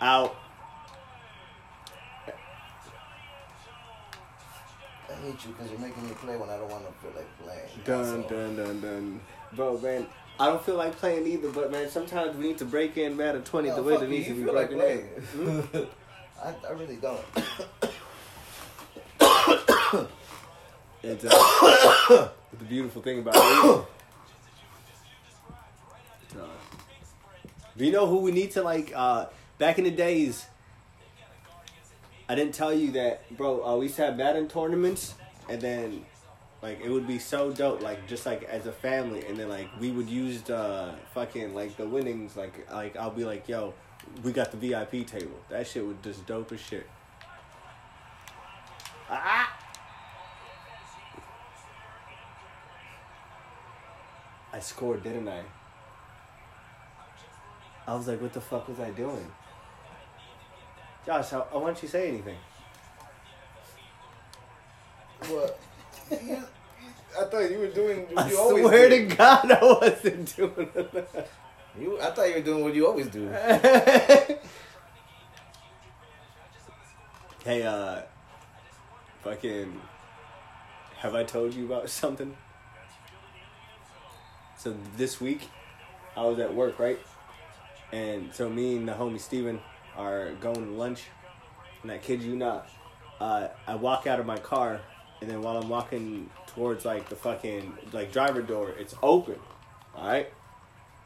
out. Hate you because you're making me play when I don't want to feel like playing. Dun, So- dun, dun, dun. Bro, man, I don't feel like playing either, but man, sometimes we need to break in Madden 20 No, the way fuck that you, needs to be feel like in. I, I really don't. It's, uh, the beautiful thing about it. Uh, do you know who we need to like? Uh, back in the days, I didn't tell you that, bro. Uh, we used to have Madden tournaments, and then Like it would be so dope. Like just like as a family, and then like we would use the fucking like the winnings. Like like I'll be like, yo, we got the VIP table. That shit was just dope as shit. Ah. I scored, didn't I? I was like, what the fuck was I doing? Josh, I, I want you to say anything. What? You- I thought you were doing what I you always swear do. to God, I wasn't doing that. You, I thought you were doing what you always do. hey, uh, fucking, have I told you about something? So this week, I was at work, right? And so me and the homie Steven are going to lunch. And I kid you not, uh, I walk out of my car, and then while I'm walking towards like the fucking like driver door, it's open. All right.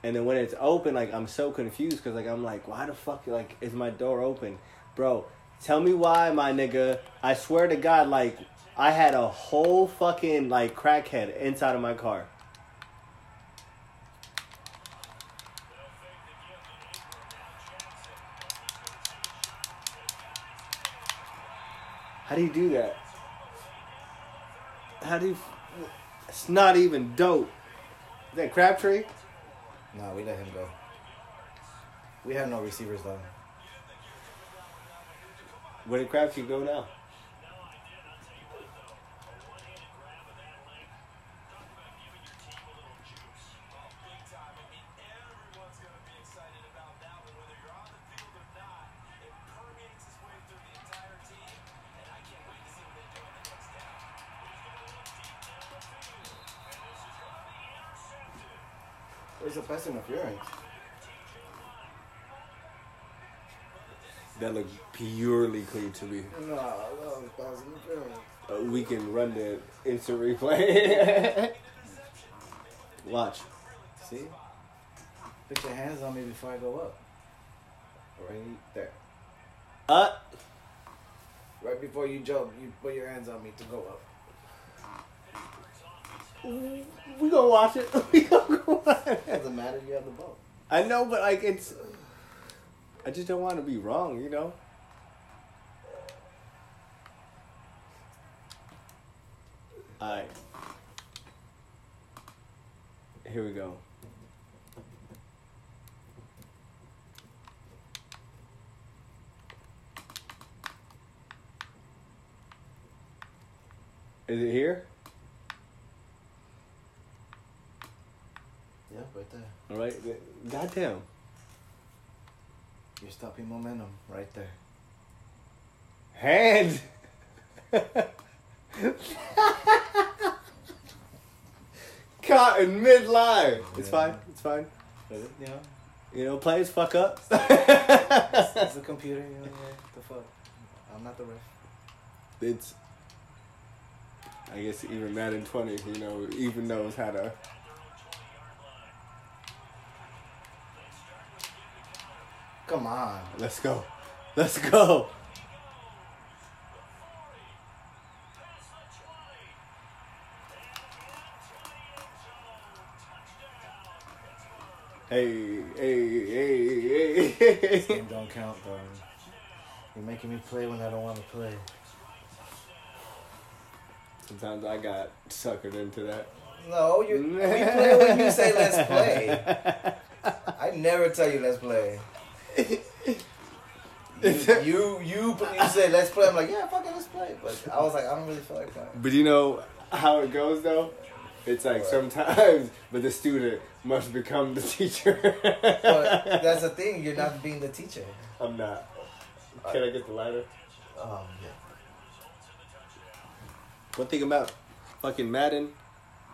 And then when it's open, like I'm so confused because like I'm like, why the fuck like is my door open, bro? Tell me why, my nigga. I swear to God, like I had a whole fucking like crackhead inside of my car. How do you do that? How do you? It's not even dope. Is that Crabtree? No, we let him go. We have no receivers though. Where did Crabtree go now? Where's the pass interference? That looked purely clean to me. No, that was pass interference. Uh, we can run the instant replay. Watch. See? Put your hands on me before I go up. Right there. Uh, Right before you jump, you put your hands on me to go up. We gonna watch it. we gonna go watch it. Doesn't matter, you have the ball. I know, but like it's. I just don't want to be wrong, you know. Alright. Here we go. Is it here? Yeah, right there. All right. Goddamn. You're stopping momentum right there. Hand. Caught in midline. It's fine. It's fine. It, you know, You know, players fuck up. it's a computer, you know, yeah, the fuck. I'm not the ref. it's. I guess even Madden 20, you know, even knows how to. Come on. Let's go. Let's go. Hey, hey, hey, hey, This game don't count, though. You're making me play when I don't want to play. Sometimes I got suckered into that. No, you. we play when you say let's play. I never tell you let's play. You, you, you, say let's play. I'm like, yeah, fuck it, let's play. But I was like, I don't really feel like playing. But you know how it goes though? It's like What? sometimes, but the student must become the teacher. But that's the thing. You're not being the teacher. I'm not. Can I get the ladder? Um, yeah. One thing about fucking Madden,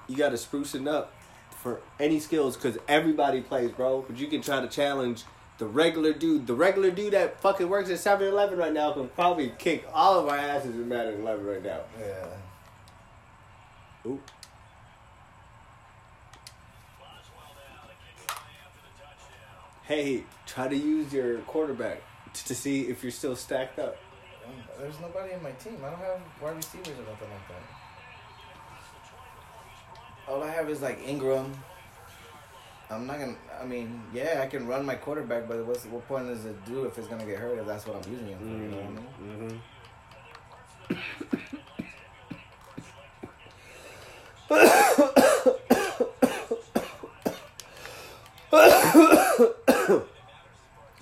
you got to spruce it up for any skills because everybody plays, bro. But you can try to challenge the regular dude. The regular dude that fucking works at 7 Eleven right now can probably kick all of our asses in Madden 11 right now. Yeah. Ooh. Hey, try to use your quarterback t- to see if you're still stacked up. There's nobody in my team. I don't have wide receivers or nothing like that. all I have is like Ingram. I'm not gonna. I mean, yeah, I can run my quarterback, but what's what point does it do if it's gonna get hurt? If that's what I'm using him for, you know what I mean? Mm-hmm.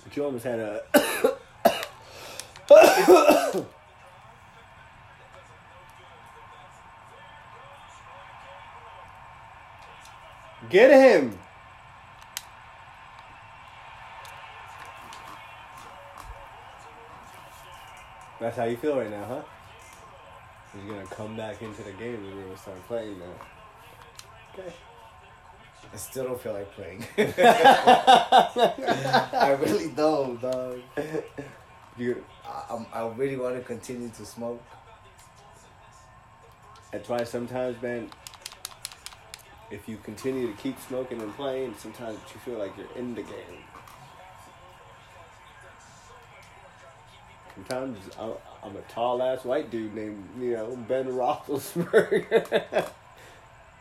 you almost had a. Get him! That's how you feel right now, huh? He's gonna come back into the game and we're gonna start playing now. Okay. I still don't feel like playing. I really don't, dog. You I, I'm, I really want to continue to smoke. that's why sometimes man if you continue to keep smoking and playing, sometimes you feel like you're in the game. Sometimes I'm, I'm a tall ass white dude named, you know, Ben Roethlisberger.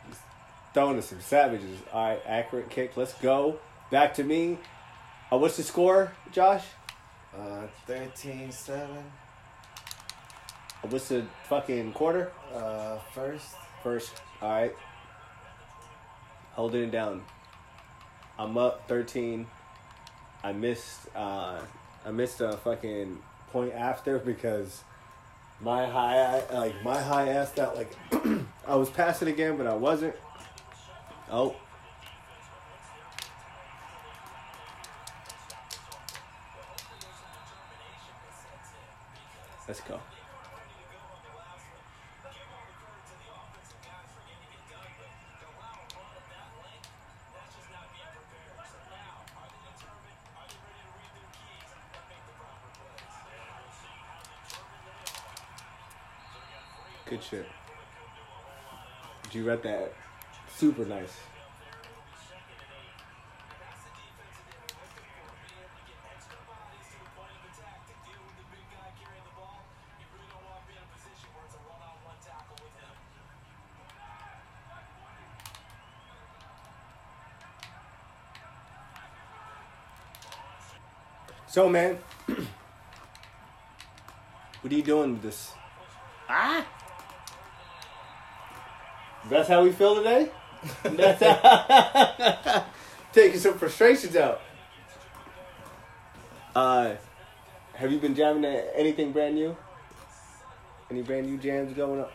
Just throwing to some savages. All right, accurate kick. Let's go. Back to me. Uh, what's the score, Josh? Uh, 13-7. Uh, What's the fucking quarter? Uh, first. First. All right. Holding it down. I'm up 13. I missed. Uh, I missed a fucking point after because my high, like my high ass that like I was passing again, but I wasn't. Oh. Let's go. Good shit. Did you read that? Super nice. So, man, what are you doing with this? Ah! That's how we feel today? That's how taking some frustrations out. Uh, have you been jamming to anything brand new? Any brand new jams going up?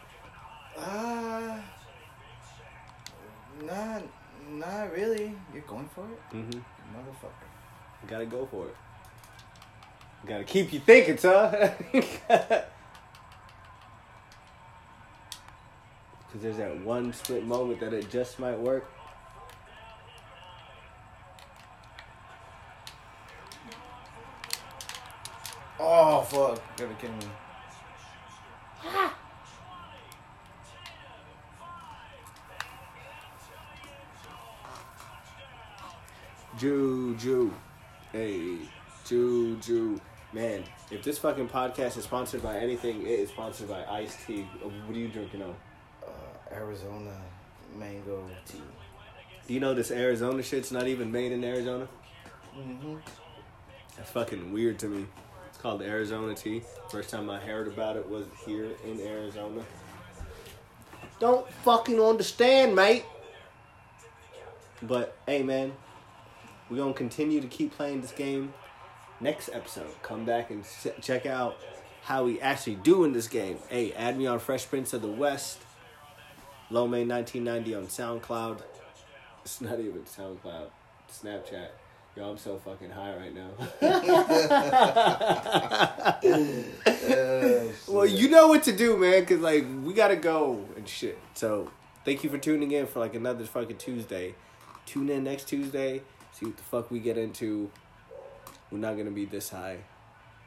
Uh, not, not really. You're going for it, Mm-hmm. motherfucker. You Gotta go for it. You Gotta keep you thinking, son. Because there's that one split moment that it just might work. Oh fuck! You're gonna kill me. Ah. Juju. Hey, Juju. Man, if this fucking podcast is sponsored by anything, it is sponsored by iced tea. What are you drinking on? Arizona mango tea. Do you know this Arizona shit's not even made in Arizona? Mm-hmm. That's fucking weird to me. It's called Arizona tea. First time I heard about it was here in Arizona. Don't fucking understand, mate. But hey, man, we're gonna continue to keep playing this game. Next episode, come back and check out how we actually do in this game. Hey, add me on Fresh Prince of the West, Lomay 1990 on SoundCloud. It's not even SoundCloud, Snapchat. Yo, I'm so fucking high right now. well, you know what to do, man, because, like, we got to go and shit. So, thank you for tuning in for, like, another fucking Tuesday. Tune in next Tuesday, see what the fuck we get into. We're not going to be this high.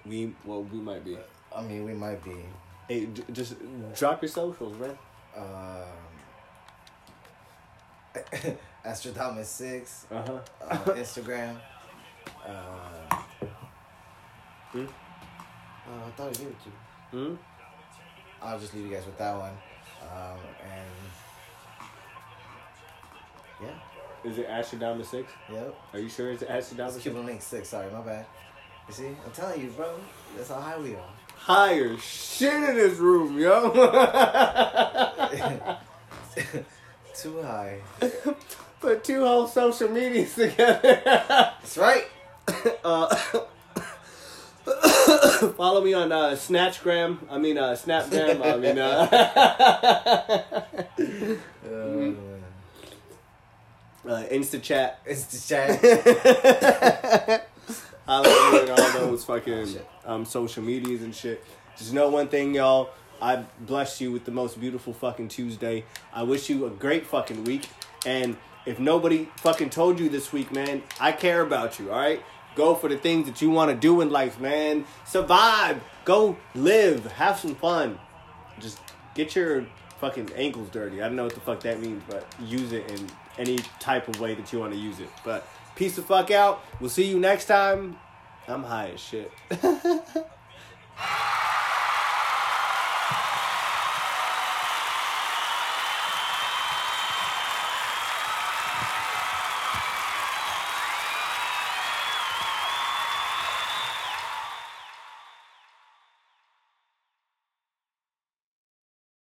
We, well, we might be. I mean, we might be. Hey, j- just drop your socials, man. Um, Astrodamus six Uh huh. uh, Instagram. Uh, Hmm? uh, I thought I gave it to you. Hmm? I'll just leave you guys with that one. Um, and Yeah. Is it Astrodama six? Yep. Are you sure it's Astrodama It's? Cuban Link six. Sorry, my bad. You see, I'm telling you, bro. That's how high we are. Higher shit in this room, yo. Too high. Put two whole social medias together. That's right. uh, follow me on uh, Snatchgram. I mean, uh, Snapgram. I mean, uh, Uh, uh, InstaChat. it's the chat. I like all those fucking um, social medias and shit. Just know one thing, y'all. I bless you with the most beautiful fucking Tuesday. I wish you a great fucking week. And if nobody fucking told you this week, man, I care about you, all right? Go for the things that you want to do in life, man. Survive. Go live. Have some fun. Just get your fucking ankles dirty. I don't know what the fuck that means, but use it in any type of way that you want to use it. But peace the fuck out. We'll see you next time. I'm high as shit.